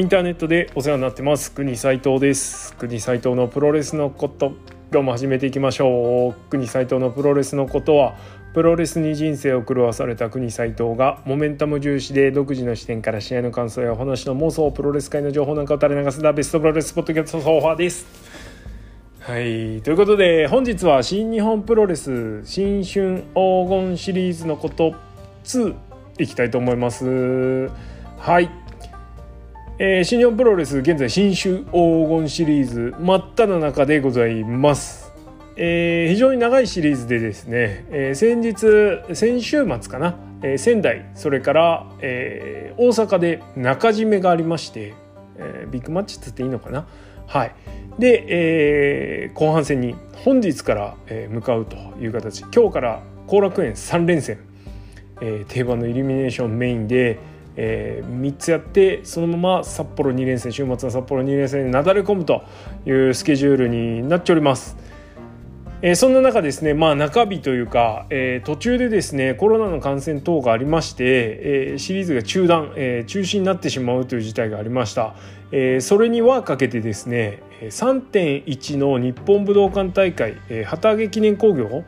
インターネットでお世話になってます。国斉藤です。国斉藤のプロレスのこと。今日も始めていきましょう。国斉藤のプロレスのことはプロレスに人生を狂わされた国斉藤がモメンタム重視で独自の視点から試合の感想やお話の妄想プロレス界の情報なんかを垂れ流すだベストプロレスポッドキャストソファーです。はい。ということで本日は新日本プロレス新春黄金シリーズのこと2いきたいと思います。はい。えー、新日本プロレス現在新種黄金シリーズ真っ只中でございます、えー、非常に長いシリーズでですね、えー、先日先週末かな、えー、仙台それから、えー、大阪で中締めがありまして、えー、ビッグマッチっつっていいのかな。はい。で、えー、後半戦に本日から、えー、向かうという形。今日から後楽園3連戦、えー、定番のイルミネーションメインでえー、3つやってそのまま札幌2連戦週末は札幌2連戦になだれ込むというスケジュールになっております。えー、そんな中ですね、まあ、中日というか、えー、途中でですねコロナの感染等がありまして、えー、シリーズが中断、え、中止になってしまうという事態がありました、え、それにはかけてですね3.1の日本武道館大会、え、旗揚げ記念興行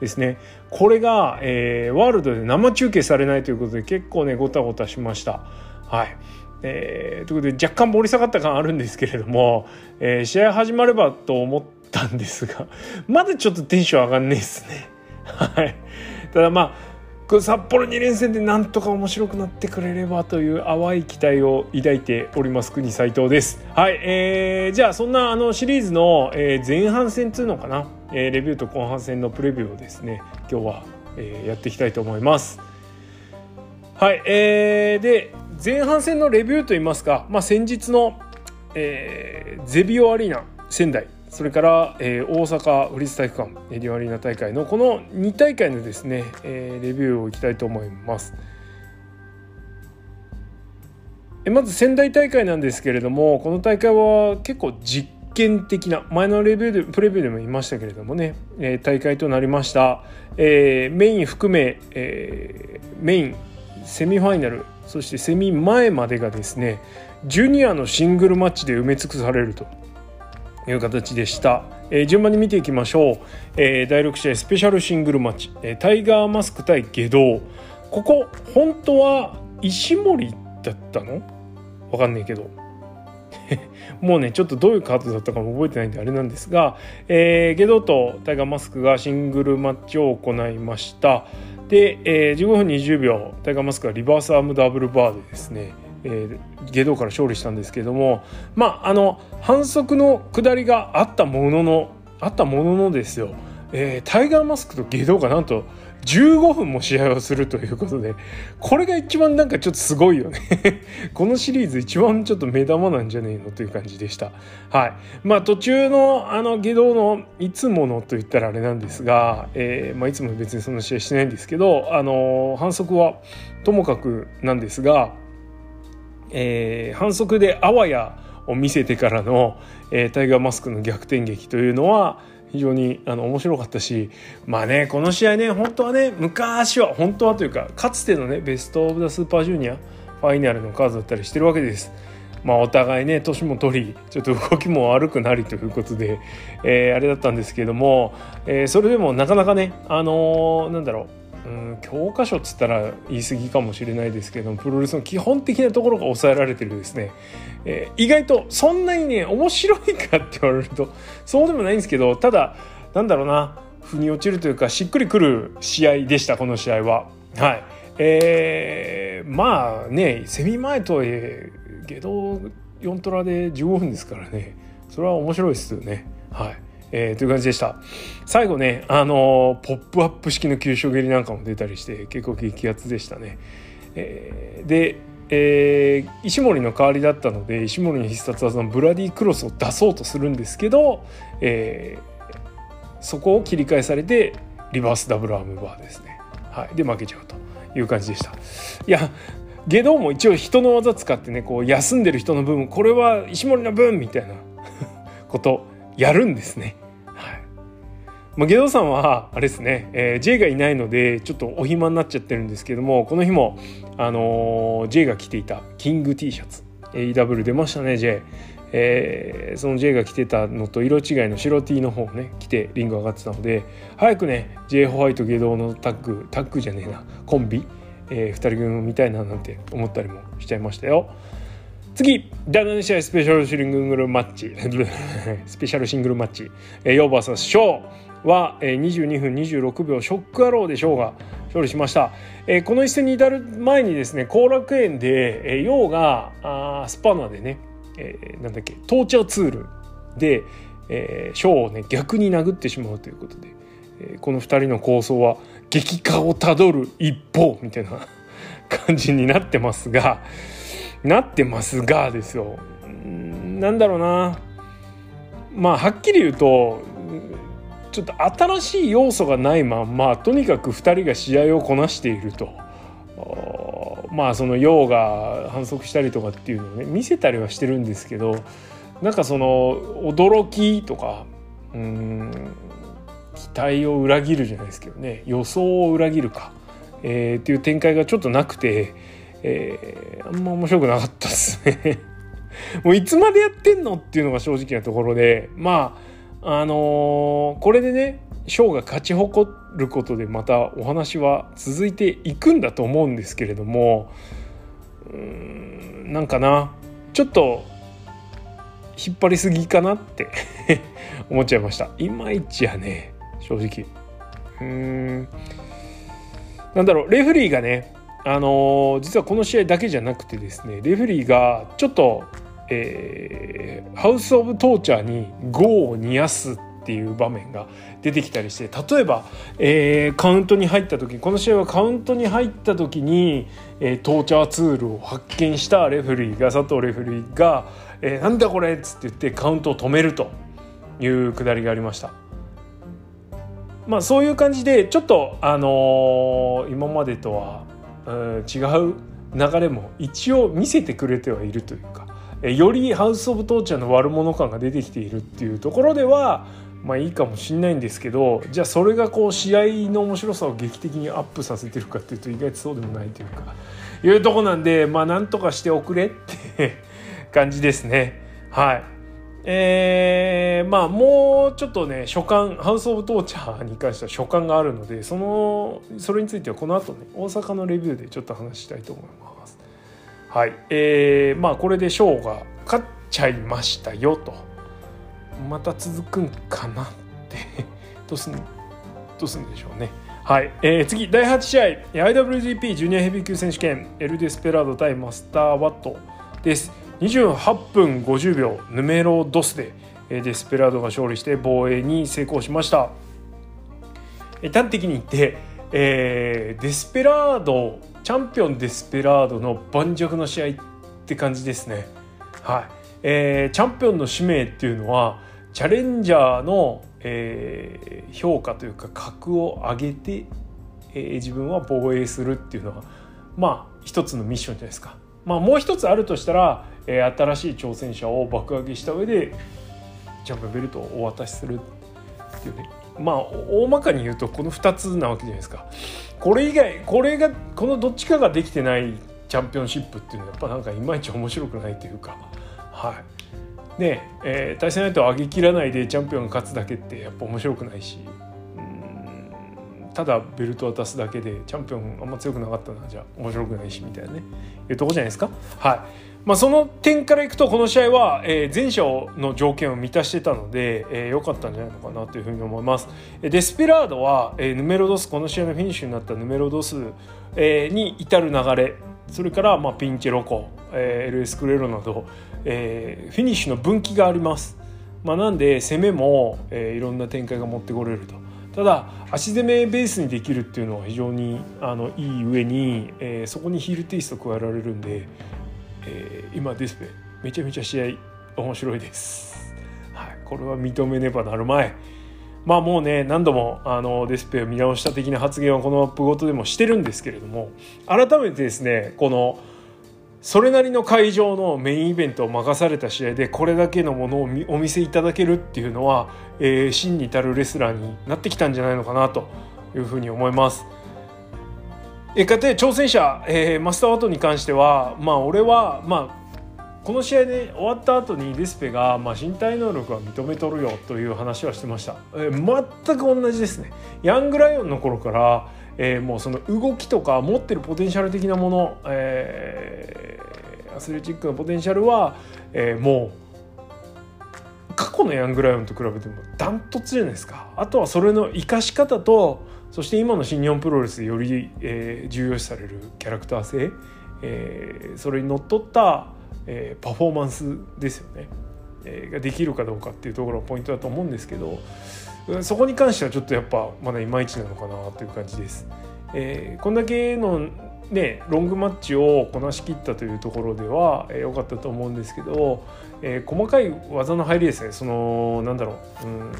ですねこれが、えー、ワールドで生中継されないということで結構ねごたごたしました。はいえー、ということで若干盛り下がった感あるんですけれども、えー、試合始まればと思ったんですが まだちょっとテンション上がんねえですね。はい、ただまあ札幌2連戦でなんとか面白くなってくれればという淡い期待を抱いております国斉藤です。はい、えー、じゃあそんなあのシリーズの、えー、前半戦っつうのかな、えー、レビューと後半戦のプレビューをですね今日は、えー、やっていきたいと思います。はい、えー、で前半戦のレビューといいますか、まあ、先日の、えー、ゼビオアリーナ仙台それから、えー、大阪府立体育館エディオアリーナ大会のこの2大会のですね、えー、レビューをいきたいと思います。えまず仙台大会なんですけれどもこの大会は結構実験的な前のレビューでプレビューでも言いましたけれどもね、えー、大会となりました、えー、メイン含め、えー、メインセミファイナルそしてセミ前までがですねジュニアのシングルマッチで埋め尽くされるという形でした。えー、順番に見ていきましょう、えー、第6試合スペシャルシングルマッチ、えー、タイガーマスク対下道ここ本当は石森だったの？わかんないけど。もうねちょっとどういうカードだったかも覚えてないんであれなんですが、えー、ゲドとタイガーマスクがシングルマッチを行いました。で、えー、15分20秒タイガーマスクがリバースアームダブルバーでですねえー、下道から勝利したんですけどもまああの反則の下りがあったもののあったもののですよ、えー、タイガーマスクと下道がなんと15分も試合をするということでこれが一番なんかちょっとすごいよね。このシリーズ一番ちょっと目玉なんじゃねえのという感じでした。はい。まあ途中のあの下道のいつものと言ったらあれなんですが、えーまあ、いつも別にそんな試合してないんですけどあの反則はともかくなんですがえー、反則であわやを見せてからの、えー、タイガーマスクの逆転劇というのは非常にあの面白かったしまあねこの試合ね本当はね昔は本当はというかかつてのねベスト・オブ・ザ・スーパージュニアファイナルの数だったりしてるわけです。まあ、お互いね年も取りちょっと動きも悪くなりということで、えー、あれだったんですけれども、えー、それでもなかなかねあのー、なんだろううん教科書っつったら言い過ぎかもしれないですけどプロレスの基本的なところが抑えられてるですね、えー、意外とそんなにね面白いかって言われるとそうでもないんですけどただなんだろうな腑に落ちるというかしっくりくる試合でしたこの試合は。はいえー、まあねセミ前とはいえ下道4トラで15分ですからねそれは面白いですよね。はいえー、という感じでした。最後ねあの、ポップアップ式の急所蹴りなんかも出たりして結構激アツでしたね、えー、で、えー、石森の代わりだったので石森の必殺技のブラディクロスを出そうとするんですけど、えー、そこを切り返されてリバースダブルアームバーですね、はい、で負けちゃうという感じでした。いや下道も一応人の技使ってねこう休んでる人の分これは石森の分みたいなことやるんですね。まあ、ゲドさんはあれですね、えー、J がいないのでちょっとお暇になっちゃってるんですけどもこの日も、あのー、J が着ていたキング T シャツ EW 出ましたね J、えー、その J が着てたのと色違いの白 T の方をね着てリング上がってたので早くね J ホワイト下道のタッグタッグじゃねえなコンビ、えー、2人組見たいななんて思ったりもしちゃいましたよ。次第7試合スペシャルシングルマッチ。スペシャルシングルマッチ、えー、ヨーバーサスショーは、22分26秒ショックアローでショーが勝利しました、え、この一戦に至る前にですね後楽園で、えー、ヨーがあスパナでね、えー、なんだっけトーチャーツールで、えー、ショーをね逆に殴ってしまうということで、え、この2人の構想は激化をたどる一方みたいな 感じになってますがなってますがですよ。なんだろうな。まあはっきり言うとちょっと新しい要素がないまんまとにかく2人が試合をこなしていると。まあその陽が反則したりとかっていうのをね見せたりはしてるんですけどなんかその驚きとかうん期待を裏切るじゃないですけどね予想を裏切るか、え、っていう展開がちょっとなくて、え、あんま面白くなかったですね。もういつまでやってんの？っていうのが正直なところでまああのー、これでねショーが勝ち誇ることでまたお話は続いていくんだと思うんですけれどもうんなんかなちょっと引っ張りすぎかなって 思っちゃいました。いまいちやね正直。うーんなんだろうレフリーがねあのー、実はこの試合だけじゃなくてですねレフリーがちょっとえー、ハウス・オブ・トーチャーに業を煮やすっていう場面が出てきたりして例えば、えー、カウントに入った時この試合はカウントに入った時に、えー、トーチャーツールを発見したレフェリーが佐藤レフェリーが「えー、なんだこれ!」っつって言ってカウントを止めるというくだりがありました。まあ、そういう感じでちょっと、あのー、今までとは、うん、違う流れも一応見せてくれてはいるというかよりハウス・オブ・トーチャーの悪者感が出てきているっていうところではまあいいかもしんないんですけどじゃあそれがこう試合の面白さを劇的にアップさせてるかっていうと意外とそうでもないというかいうとこなんでまあなんとかしておくれって 感じですね。はい。えー、まあもうちょっとね書簡ハウス・オブ・トーチャーに関しては書簡があるのでそのそれについてはこの後ね大阪のレビューでちょっと話したいと思います。はい。えー、まあこれでショーが勝っちゃいましたよと。また続くんかなって。どうすんどうすんでしょうね。はい、えー、次第8試合。IWGP ジュニアヘビー級選手権。エル・デスペラード対マスター・ワット。です。28分50秒。ヌメロドスでデスペラードが勝利して防衛に成功しました。端的に言って、えー、デスペラードチャンピオンデスペラードの盤石の試合って感じですね。はいえー、チャンピオンの使命っていうのはチャレンジャーの、えー、評価というか格を上げて、えー、自分は防衛するっていうのはまあ一つのミッションじゃないですか。まあ、もう一つあるとしたら、えー、新しい挑戦者を爆上げした上でチャンピオンベルトをお渡しするっていうねまあ大まかに言うとこの2つなわけじゃないですか。これ以外これがこのどっちかができてないチャンピオンシップっていうのはやっぱなんかいまいち面白くないというか。はい。ねえー、対戦相手を上げきらないでチャンピオンが勝つだけってやっぱ面白くないし。ただベルト渡すだけでチャンピオンあんま強くなかったなじゃあ面白くないしみたいなね。いうとこじゃないですか。はい。まあ、その点からいくとこの試合は、前者の条件を満たしてたので、えー、良かったんじゃないのかなというふうに思います。デスペラードは、ヌメロドスこの試合のフィニッシュになったヌメロドス、に至る流れそれから、まあ、ピンチロコ、えー、LS クレロなど、フィニッシュの分岐があります。まあ、なんで攻めも、いろんな展開が持ってこれると。ただ足攻めベースにできるっていうのは非常にあのいい上に、えー、そこにヒールテイスト加えられるんでえー、今ディスプレイめちゃめちゃ試合面白いです、はい、これは認めねばなるまいまあもうね何度もあのデスプレイを見直した的な発言はこのアップごとでもしてるんですけれども改めてですねこのそれなりの会場のメインイベントを任された試合でこれだけのものをお見せいただけるっていうのは、えー、真に至るレスラーになってきたんじゃないのかなというふうに思います。えかて挑戦者、えー、マスターワトに関してはまあ俺はまあこの試合で、終わった後にデスペが、まあ、身体能力は認めとるよという話はしてました、えー、全く同じですね。ヤングライオンの頃から、えー、もうその動きとか持ってるポテンシャル的なもの、えー、アスレチックのポテンシャルは、えー、もう過去のヤングライオンと比べてもダントツじゃないですか。あとはそれの生かし方とそして今の新日本プロレスでより、えー、重要視されるキャラクター性、えー、それにのっとった、えー、パフォーマンスですよね、えー、ができるかどうかっていうところがポイントだと思うんですけどそこに関してはちょっとやっぱまだいまいちなのかなという感じです。えー、こんだけのね、ロングマッチをこなしきったというところでは良、えー、かったと思うんですけど、えー、細かい技の入りですね。そのなんだろう。うん。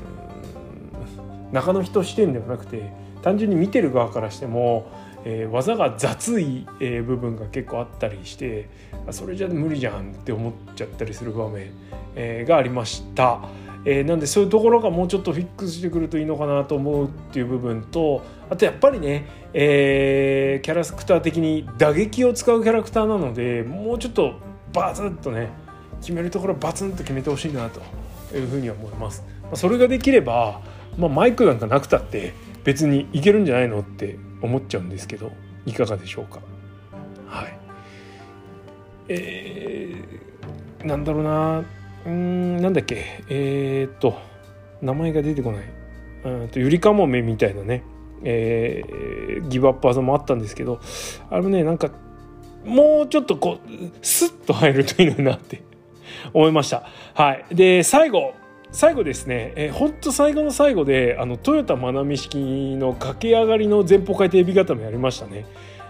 中の人視点ではなくて単純に見てる側からしても、えー、技が雑い、えー、部分が結構あったりしてそれじゃ無理じゃんって思っちゃったりする場面、えー、がありました。えー、なんでそういうところがもうちょっとフィックスしてくるといいのかなと思うっていう部分とあとやっぱりね、えー、キャラクター的に打撃を使うキャラクターなのでもうちょっとバツッとね決めるところバツンと決めてほしいなというふうには思います。ま、それができれば、まあ、マイクなんかなくたって別にいけるんじゃないのって思っちゃうんですけどいかがでしょうか？はい。えー、なんだろうな。うんなんだっけ？えー、っと名前が出てこない。うんとゆりかもめみたいなね。えー、ギブアップ技もあったんですけどあれもねなんかもうちょっとこうスッと入るといいのになって思いました。はい、で最後。最後ですね、えー、ほんと最後の最後であのトヨタ愛美式の駆け上がりの前方回転エビ固めやりましたね。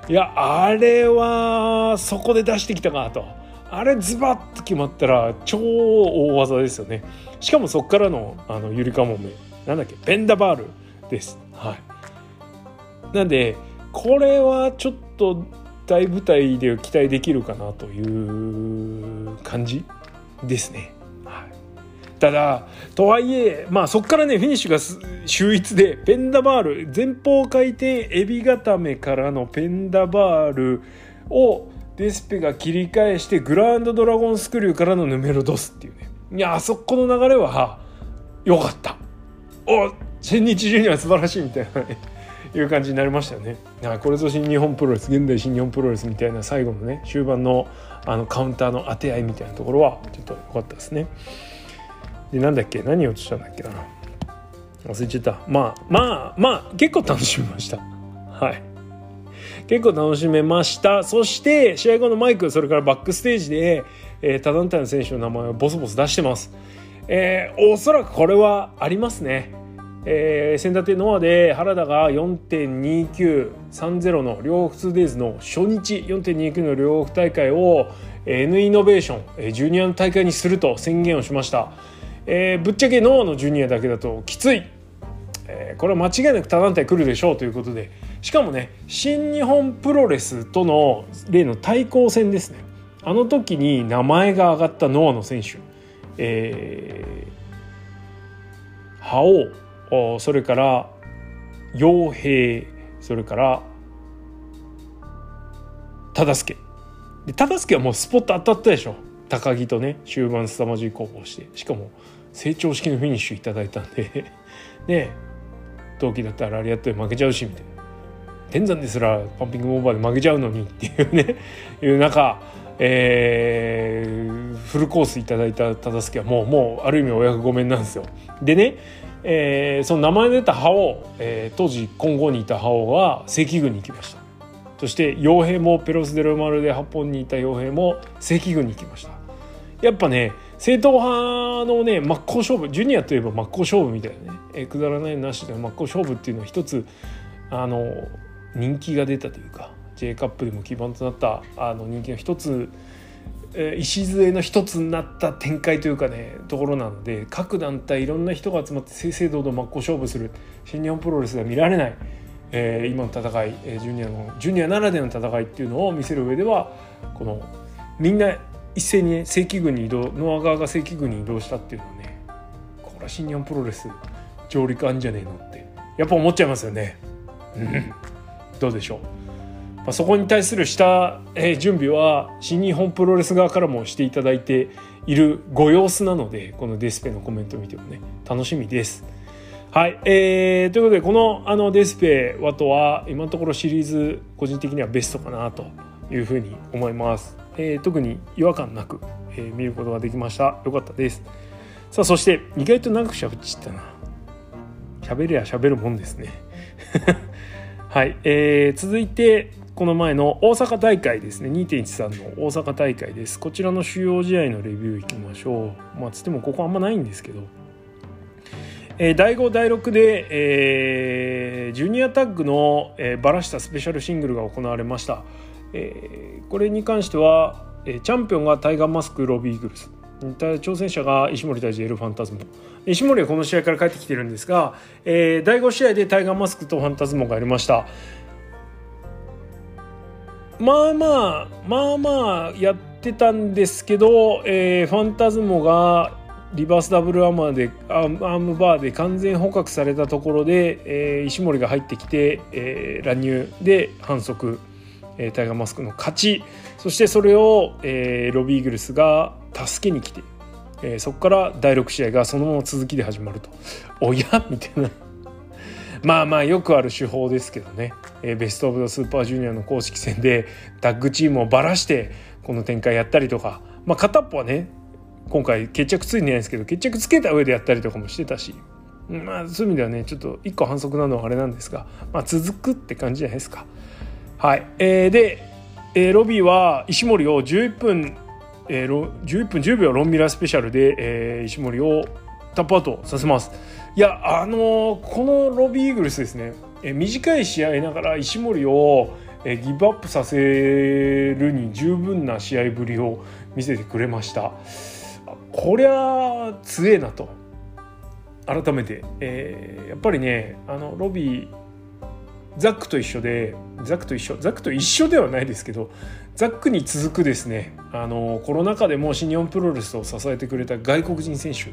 いやあれはそこで出してきたかと。あれズバッと決まったら超大技ですよね。しかもそこからのあのゆりかもめ。なんだっけベンダバールです。はい。なんでこれはちょっと大舞台で期待できるかなという感じですね。ただとはいえまあそこからねフィニッシュが秀逸でペンダバール前方回転エビ固めからのペンダバールをデスペが切り返してグランドドラゴンスクリューからのヌメロドスっていうねいやあそこの流れは良かったお千日中には素晴らしいみたいなねいう感じになりましたよねあ。これぞ新日本プロレス現代新日本プロレスみたいな最後のね終盤のあのカウンターの当て合いみたいなところはちょっと良かったですね。でなんだっけ？何をしたんだっけ？な忘れちゃった。まあまあまあ結構楽しみました。はい。結構楽しめました。そして試合後のマイクそれからバックステージで、えー、他団体の選手の名前をボソボソ出してます。えー、おそらくこれはありますね。えー、先立てノアで原田が4.2930の両国 2days の初日4.29の両国大会を N イノベーションジュニアの大会にすると宣言をしました。えー、ぶっちゃけノアのジュニアだけだときつい、えー、これは間違いなく他団体来るでしょうということで。しかもね新日本プロレスとの例の対抗戦ですね。あの時に名前が挙がったノアの選手、えー、覇王。それから傭兵。それから忠助で忠助はもうスポット当たったでしょ。高木とね終盤凄まじい攻防して。しかも成長式のフィニッシュいただいたんで ね同期だったらラリアットで負けちゃうしみたいな。天山ですらパンピングオーバーで負けちゃうのにっていうね いう中、えー、フルコースいただいた忠相はもうもうある意味お役御免なんですよ。でね、えー、その名前出た覇王、えー、当時今後にいた覇王は正規軍に行きました。そして傭兵もペロス・デロマルで八本にいた傭兵も正規軍に行きました。やっぱね正統派のね真っ向勝負ジュニアといえば真っ向勝負みたいなね、えくだらないなしで真っ向勝負っていうのは一つあの人気が出たというか J カップでも基盤となったあの人気の一つ礎の一つになった展開というかねところなので各団体いろんな人が集まって正々堂々真っ向勝負する新日本プロレスでは見られない、えー、今の戦い、えー、ジュニアのジュニアならではの戦いっていうのを見せる上ではこのみんな一斉に、正規軍に移動ノア側が正規軍に移動したっていうのはねこれは新日本プロレス上陸あんじゃねえのってやっぱ思っちゃいますよね。どうでしょうまあ、そこに対する下、えー、準備は新日本プロレス側からもしていただいているご様子なのでこのデスペのコメント見てもね楽しみです。はい、えー、ということでこのあのデスペワトは今のところシリーズ個人的にはベストかなというふうに思います、えー、特に違和感なく、えー、見ることができました。よかったです。さあそして意外と長くしゃべっちゃったな。喋りゃ喋るもんですね。はい、えー、続いてこの前の大阪大会ですね。2.13の大阪大会です。こちらの主要試合のレビューいきましょう。まあつってもここあんまないんですけど。えー、第5第6で、えー、ジュニアタッグの、えー、バラしたスペシャルシングルが行われました、えー、これに関しては、えー、チャンピオンがタイガーマスクロビーイーグルス。挑戦者が石森対ジエルファンタズモ。石森はこの試合から帰ってきてるんですが、えー、第5試合でタイガーマスクとファンタズモがありました。まあまあまあまあやってたんですけど、えー、ファンタズモがリバースダブルアーマーでアームバーで完全捕獲されたところで、えー、石森が入ってきて、えー、乱入で反則、えー、タイガーマスクの勝ち。そしてそれを、えー、ロビーイーグルスが助けに来て、えー、そこから第6試合がそのまま続きで始まると「おや? 」みたいな。まあまあよくある手法ですけどね、えー、ベスト・オブ・ザ・スーパージュニアの公式戦でタッグチームをばらしてこの展開やったりとか、まあ、片っぽはね今回決着ついてないんですけど決着つけた上でやったりとかもしてたし。まあそういう意味ではねちょっと1個反則なのはあれなんですが、まあ、続くって感じじゃないですか。はい、えー、で、えー、ロビーは石森を11分、えー、11分10秒ロンミラースペシャルで、えー、石森をタップアウトさせます。いやあのー、このロビーイーグルスですね、えー、短い試合ながら石森を、えー、ギブアップさせるに十分な試合ぶりを見せてくれました。こりゃ強えなと改めて、えー、やっぱりねあのロビーザックと一緒でザックと一緒ザックと一緒ではないですけどザックに続くですねあのコロナ禍でも新日本プロレスを支えてくれた外国人選手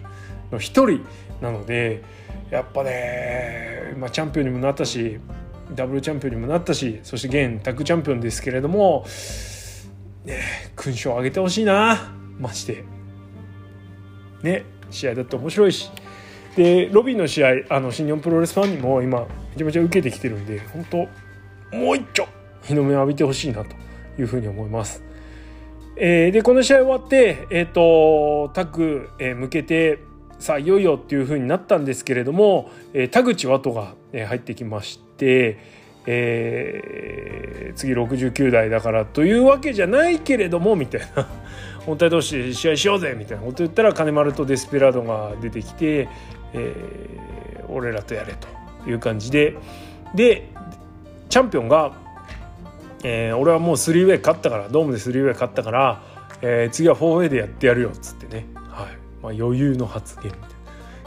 の一人なのでやっぱね、まあ、チャンピオンにもなったしダブルチャンピオンにもなったしそして現タッグチャンピオンですけれども、ね、勲章を上げてほしいなマジで。ね試合だって面白いしでロビーの試合あの新日本プロレスファンにも今めちゃめちゃ受けてきてるんで本当もう一丁日の目を浴びてほしいなというふうに思います。えー、でこの試合終わって、えーと、タッグ、えー、向けてさあいよいよっていうふうになったんですけれども、えー、田口ワトが、えー、入ってきまして、えー、次69代だからというわけじゃないけれどもみたいな 本体同士で試合しようぜみたいなこと言ったら金丸とデスペラードが出てきて、えー、俺らとやれという感じで。でチャンピオンが、えー、俺はもう 3way 勝ったからドームで 3way 勝ったから、えー、次は 4way でやってやるよっつってね、はい。まあ、余裕の発言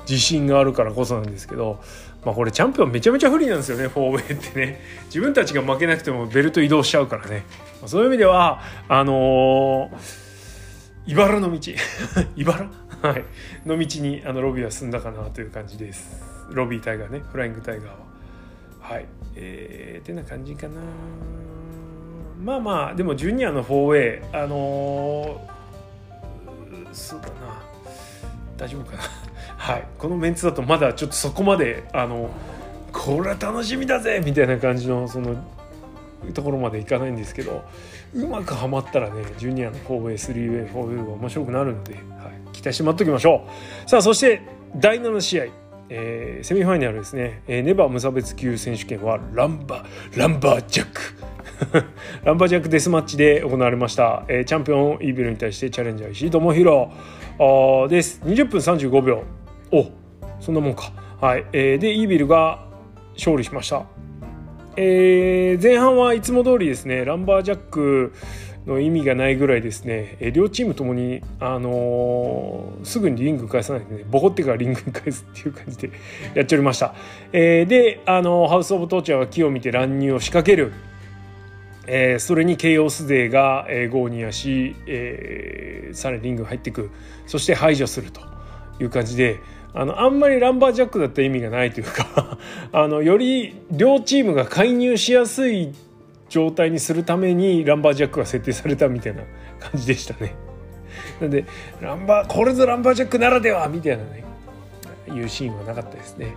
自信があるからこそなんですけど、まあ、これチャンピオンめちゃめちゃ不利なんですよね 4way ってね。自分たちが負けなくてもベルト移動しちゃうからね、まあ、そういう意味ではあのー茨の道。茨？はい。の道にあのロビーは進んだかなという感じです。ロビータイガーね。フライングタイガーは。はい。えー、てな感じかな。まあまあでもジュニアの 4A あのー、そうだな。大丈夫かな。はい。このメンツだとまだちょっとそこまであのこれは楽しみだぜみたいな感じのそのところまでいかないんですけどうまくはまったらねジュニアの 4way3way4way が面白くなるので、はい、期待して待っときましょう。さあそして第7試合。えー、セミファイナルですね、えー、ネバー無差別級選手権はランバランバージャック。ランバージャックデスマッチで行われました、えー、チャンピオンイービルに対してチャレンジャー石井智弘。です。20分35秒。おそんなもんか。はい、えー、でイービルが勝利しました。えー、前半はいつも通りですねランバージャックの意味がないぐらいですね、え、両チームともに、あのー、すぐにリング返さないでねボコってからリング返すっていう感じで やっておりました、えー、で、あのハウス・オブ・トーチャーが木を見て乱入を仕掛ける。えー、それにケイオスデーが、えー、ゴーニアし、えー、さらにリング入っていく。そして排除すると。いう感じであのあんまりランバージャックだった意味がないというか あのより両チームが介入しやすい状態にするためにランバージャックが設定されたみたいな感じでしたね。なんでランバーこれぞランバージャックならではみたいなねいうシーンはなかったですね。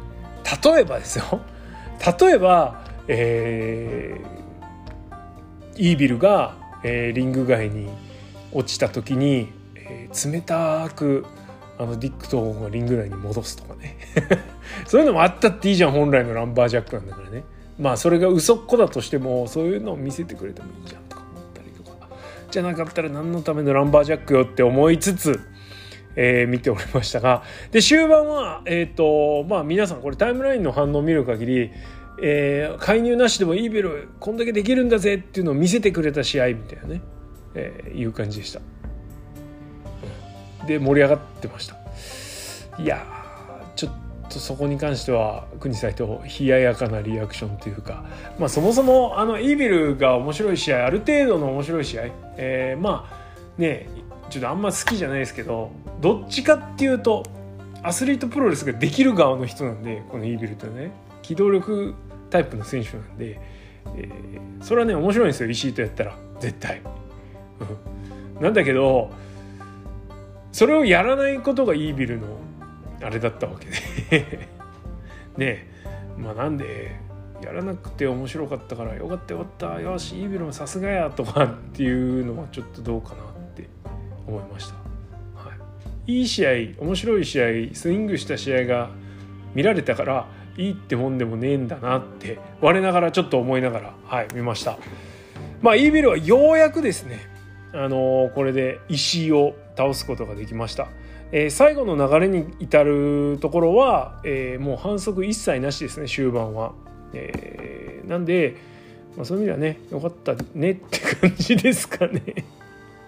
例えばですよ例えば、えー、イービルが、えー、リング外に落ちた時に、えー、冷たくあのディック・トーンがリング内に戻すとかね そういうのもあったっていいじゃん本来のランバージャックなんだからねまあそれが嘘っこだとしてもそういうのを見せてくれてもいいじゃんとか思ったりとかじゃなかったら何のためのランバージャックよって思いつつえー、見ておりましたがで終盤は、えーとまあ、皆さんこれタイムラインの反応を見る限り、えー、介入なしでもイーベルこんだけできるんだぜっていうのを見せてくれた試合みたいなね、えー、いう感じでした。で盛り上がってました。いやとそこに関しては国際と冷ややかなリアクションというか、まあ、そもそもあのイービルが面白い試合ある程度の面白い試合、えー、まあねちょっとあんま好きじゃないですけどどっちかっていうとアスリートプロレスができる側の人なんでこのイービルってね。機動力タイプの選手なんで、えー、それはね面白いんですよ石井とやったら。絶対。なんだけどそれをやらないことがイービルのあれだったわけで。ねまあなんでやらなくて面白かったからよかったよかった。よしイービルもさすがやとかっていうのはちょっとどうかなって思いました、はい、いい試合面白い試合スイングした試合が見られたからいいってもんでもねえんだなって我ながらちょっと思いながらはい見ました。まあイービルはようやくですねあのー、これで石井を倒すことができました。えー、最後の流れに至るところは、えー、もう反則一切なしですね終盤は。えー、なんで、まあ、そういう意味ではねよかったねって感じですかね。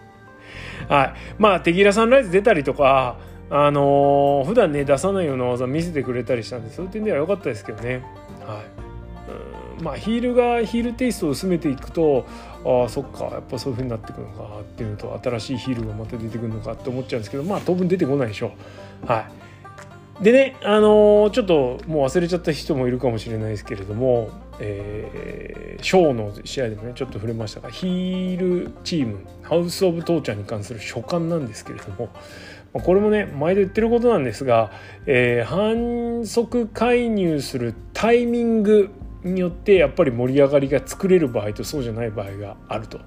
はい、まあテキーラサンライズ出たりとかあのー、普段ね出さないような技見せてくれたりしたんでそういう点では良かったですけどね。はいまあヒールがヒールテイストを薄めていくとああそっかやっぱそういう風になっていくのかっていうのと新しいヒールがまた出てくるのかって思っちゃうんですけどまあ当分出てこないでしょう。はいでね、あのー、ちょっともう忘れちゃった人もいるかもしれないですけれども、えー、ショーの試合でもねちょっと触れましたがヒールチームハウス・オブ・トーチャーに関する所感なんですけれどもこれもね毎度言ってることなんですが、えー、反則介入するタイミングによってやっぱり盛り上がりが作れる場合とそうじゃない場合があると。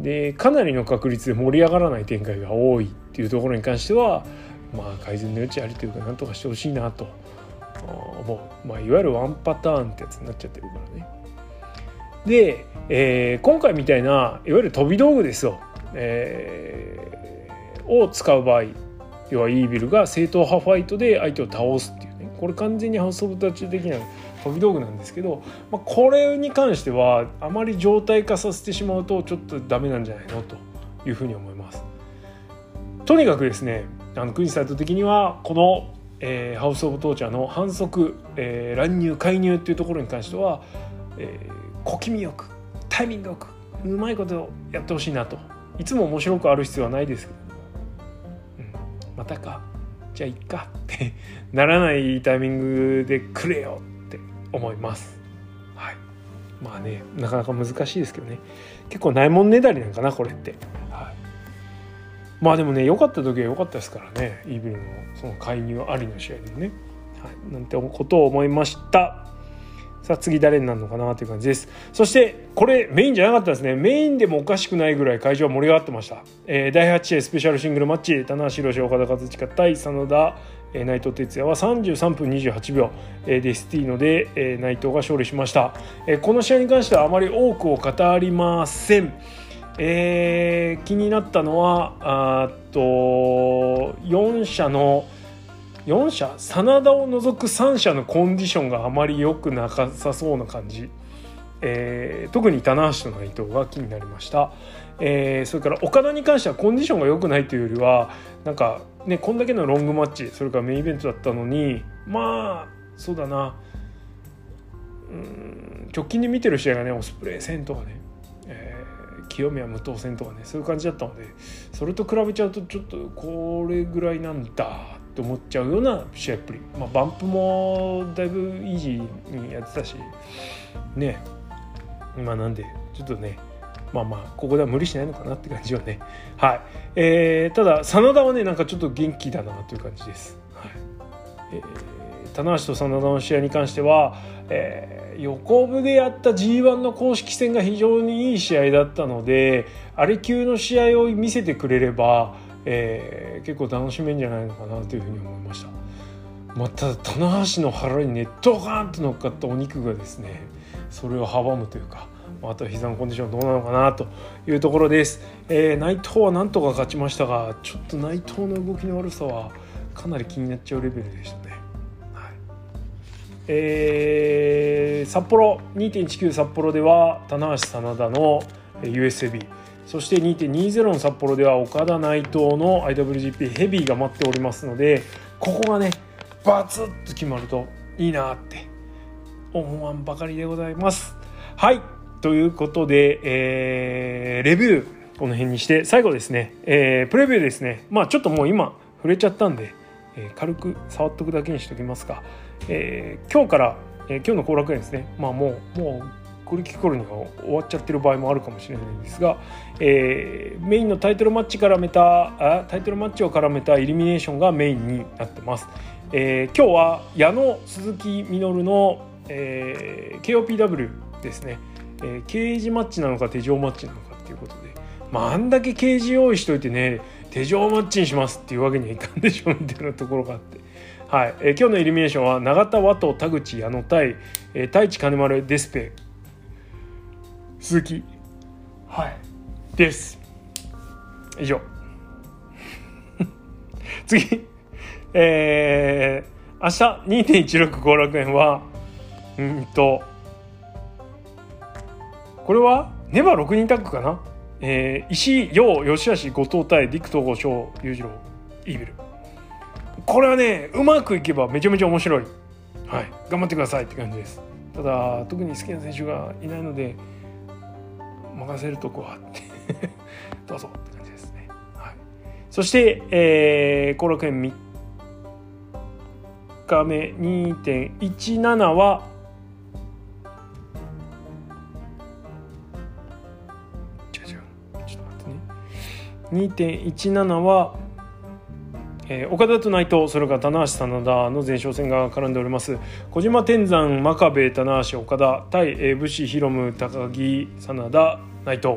でかなりの確率で盛り上がらない展開が多いっていうところに関してはまあ改善の余地ありというかなんとかしてほしいなと思う、まあ、いわゆるワンパターンってやつになっちゃってるからね。で、えー、今回みたいないわゆる飛び道具ですよ、えー、を使う場合要はイービルが正統派ファイトで相手を倒すっていうねこれ完全にハウス・オブ・タッチ的な飛び道具なんですけど、まあ、これに関してはあまり状態化させてしまうとちょっとダメなんじゃないのというふうに思います。とにかくですねあの国サイト的にはこの、えー、ハウス・オブ・トーチャーの反則、えー、乱入介入っていうところに関しては、えー、小気味よくタイミングよくうまいことやってほしいなと。いつも面白くある必要はないですけど、うん、またか。じゃあいっか。ってならないタイミングでくれよ。思います。はい、まあねなかなか難しいですけどね。結構ないもんねだりなんかなこれって。まあでもね良かった時は良かったですからね。イーブルのその介入ありの試合でもね。はい、なんてことを思いました。さあ次誰になるのかなという感じです。そしてこれメインじゃなかったですね。メインでもおかしくないぐらい会場は盛り上がってました、えー、第8試合スペシャルシングルマッチ。棚橋宏岡田和親対真田。内藤哲也は33分28秒、デスティーノで、内藤が勝利しました、この試合に関してはあまり多くを語りません、えー、気になったのはあと4社の4社真田を除く3社のコンディションがあまり良くなさそうな感じ、えー、特に棚橋と内藤が気になりました、えー、それから岡田に関してはコンディションが良くないというよりはなんかねこんだけのロングマッチそれからメインイベントだったのにまあそうだな。うん直近で見てる試合がねオスプレイ戦とかね、えー、清宮無党戦とかねそういう感じだったのでそれと比べちゃうとちょっとこれぐらいなんだって思っちゃうような試合っぷり、まあ、バンプもだいぶイージーにやってたしね。まあなんでちょっとねまあまあここでは無理しないのかなって感じはね。はい、えー、ただ真田はねなんかちょっと元気だなという感じです、はい。えー、棚橋と真田の試合に関しては、えー、横部でやった g 1の公式戦が非常にいい試合だったのであれ級の試合を見せてくれれば、えー、結構楽しめんじゃないのかなというふうに思いました。まあ、ただ棚橋の腹にねドカンと乗っかったお肉がですねそれを阻むというかあと膝のコンディションどうなのかなというところです、えー、内藤はなんとか勝ちましたがちょっと内藤の動きの悪さはかなり気になっちゃうレベルでしたね、はい。えー、札幌2.19札幌では棚橋真田の USB そして2.20の札幌では岡田内藤の IWGP ヘビーが待っておりますのでここがねバツッと決まるといいなって思わんばかりでございます。はい。ということで、えー、レビューこの辺にして最後ですね、えー、プレビューですね。まあちょっともう今触れちゃったんで、えー、軽く触っとくだけにしておきますが、えー、今日から、えー、今日の後楽園ですね。まあもうもうこれ聞く頃には終わっちゃってる場合もあるかもしれないんですが、えー、メインのタイトルマッチ絡めたあタイトルマッチを絡めたイルミネーションがメインになってます、えー、今日は矢野鈴木みのるの、えー、KOPW ですね。えー、刑事マッチなのか手錠マッチなのかっていうことで、まあ、あんだけ刑事用意しといてね手錠マッチにしますっていうわけにはいかんでしょうみたいなところがあって。はい。えー、今日のイルミネーションは永田和と田口矢野対、えー、太一金丸デスペ。鈴木。はい。です。以上。次。えー、明日2.16後楽園はうんとこれはネバ6人タッグかな、えー、石井陽吉橋後藤対ディクト翔裕次郎イービル。これはねうまくいけばめちゃめちゃ面白い。はい。頑張ってくださいって感じです。ただ特に好きな選手がいないので任せるとこはって。どうぞって感じですね、はい、そして、えー、後楽園3日目2.17は2.17は、えー、岡田と内藤それから棚橋真田の前哨戦が絡んでおります。小島天山真壁棚橋岡田対、えー、武士広夢高木真田内藤、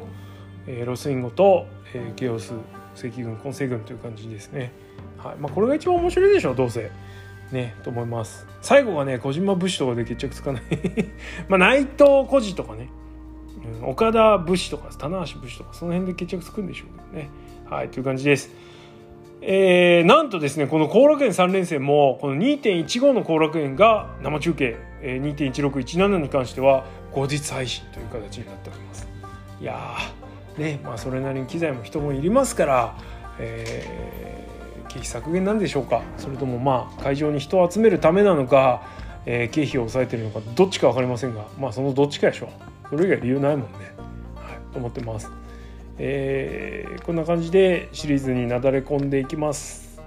えー、ロスインゴと、えー、ケオス赤軍混成軍という感じですね、はい。まあ、これが一番面白いでしょうどうせ。ね、と思います。最後がね小島武士とかで決着つかない。まあ内藤孤児とかね。うん、岡田武士とか棚橋武士とかその辺で決着つくんでしょうけどね。はいという感じです。えー、なんとですねこの後楽園3連戦もこの2.15の後楽園が生中継、えー、2.1617に関しては後日配信という形になっております。いやねまあそれなりに機材も人もいりますから、えー、経費削減なんでしょうかそれともまあ会場に人を集めるためなのか、えー、経費を抑えてるのかどっちか分かりませんがまあそのどっちかでしょう。それ以外理由ないもんね、はい、と思ってます、えー、こんな感じでシリーズになだれ込んでいきます。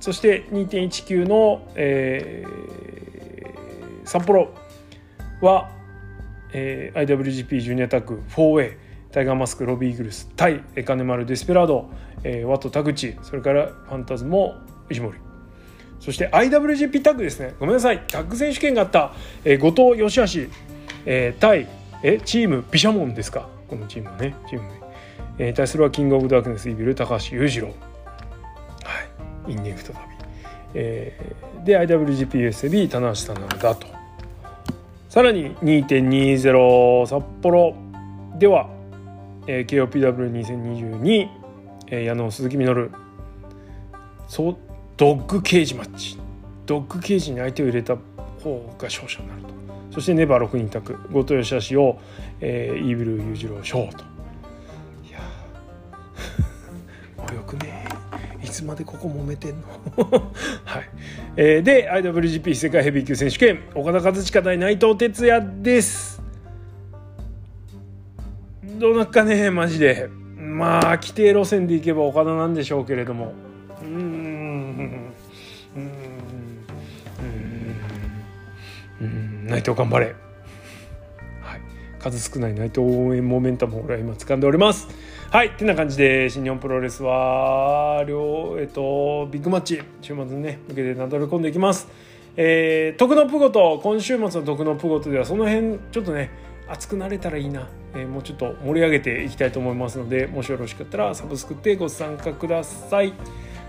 そして2.19の、えー、札幌は、えー、IWGP ジュニアタッグ 4way タイガーマスクロビーイーグルス対金丸デスペラード、えー、ワト田口それからファンタズモ石森そして IWGP タッグですね。ごめんなさい。タッグ選手権があった、えー、後藤義橋、えー、対えチームビシャモンですか。このチームはねチームえー、対するはキングオブダークネスイビル高橋裕次郎。はい。因縁再び、えー、で IWGPUSB 棚橋さんなんだと。さらに2.20札幌。では、えー、KOPW2022、えー、矢野鈴木みのるそうドッグケージマッチ。ドッグケージに相手を入れた方が勝者になると。そしてネバー6人宅後藤義橋を、えー、イービル裕次郎賞と。いつまでここ揉めてんの？はい、えー、で IWGP 世界ヘビー級選手権。岡田和親対内藤哲也です。どうなっかねマジで。まあ規定路線でいけば岡田なんでしょうけれども。うん。うん。内藤頑張れ、はい、数少ない内藤応援モメンタムを俺は今掴んでおります。はいってな感じで新日本プロレスは両えっとビッグマッチ週末にね向けてなだれ込んでいきますえー、徳のプゴと今週末の徳のプゴとではその辺ちょっとね熱くなれたらいいな、えー、もうちょっと盛り上げていきたいと思いますのでもしよろしかったらサブスクってご参加ください。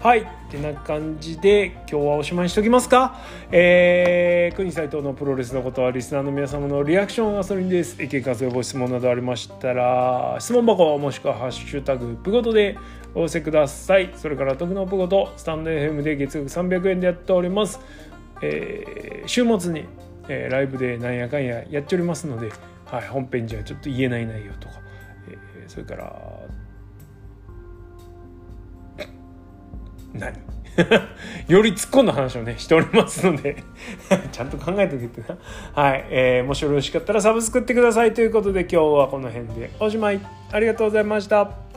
はいってな感じで今日はおしまいにしときますか。えー、国斎藤のプロレスのことはリスナーの皆様のリアクションガソリンです。意見活用ご質問などありましたら質問箱もしくはハッシュタグプゴトでお寄せください。それから徳のプゴトスタンド FM で月額300円でやっております。えー、週末に、えー、ライブでなんやかんややっておりますので、はい、本編じゃちょっと言えない内容とか、えー、それから何？より突っ込んだ話をねしておりますので ちゃんと考えておけてな。はい、えー、もしよろしかったらサブスクってくださいということで今日はこの辺でおしまい。ありがとうございました。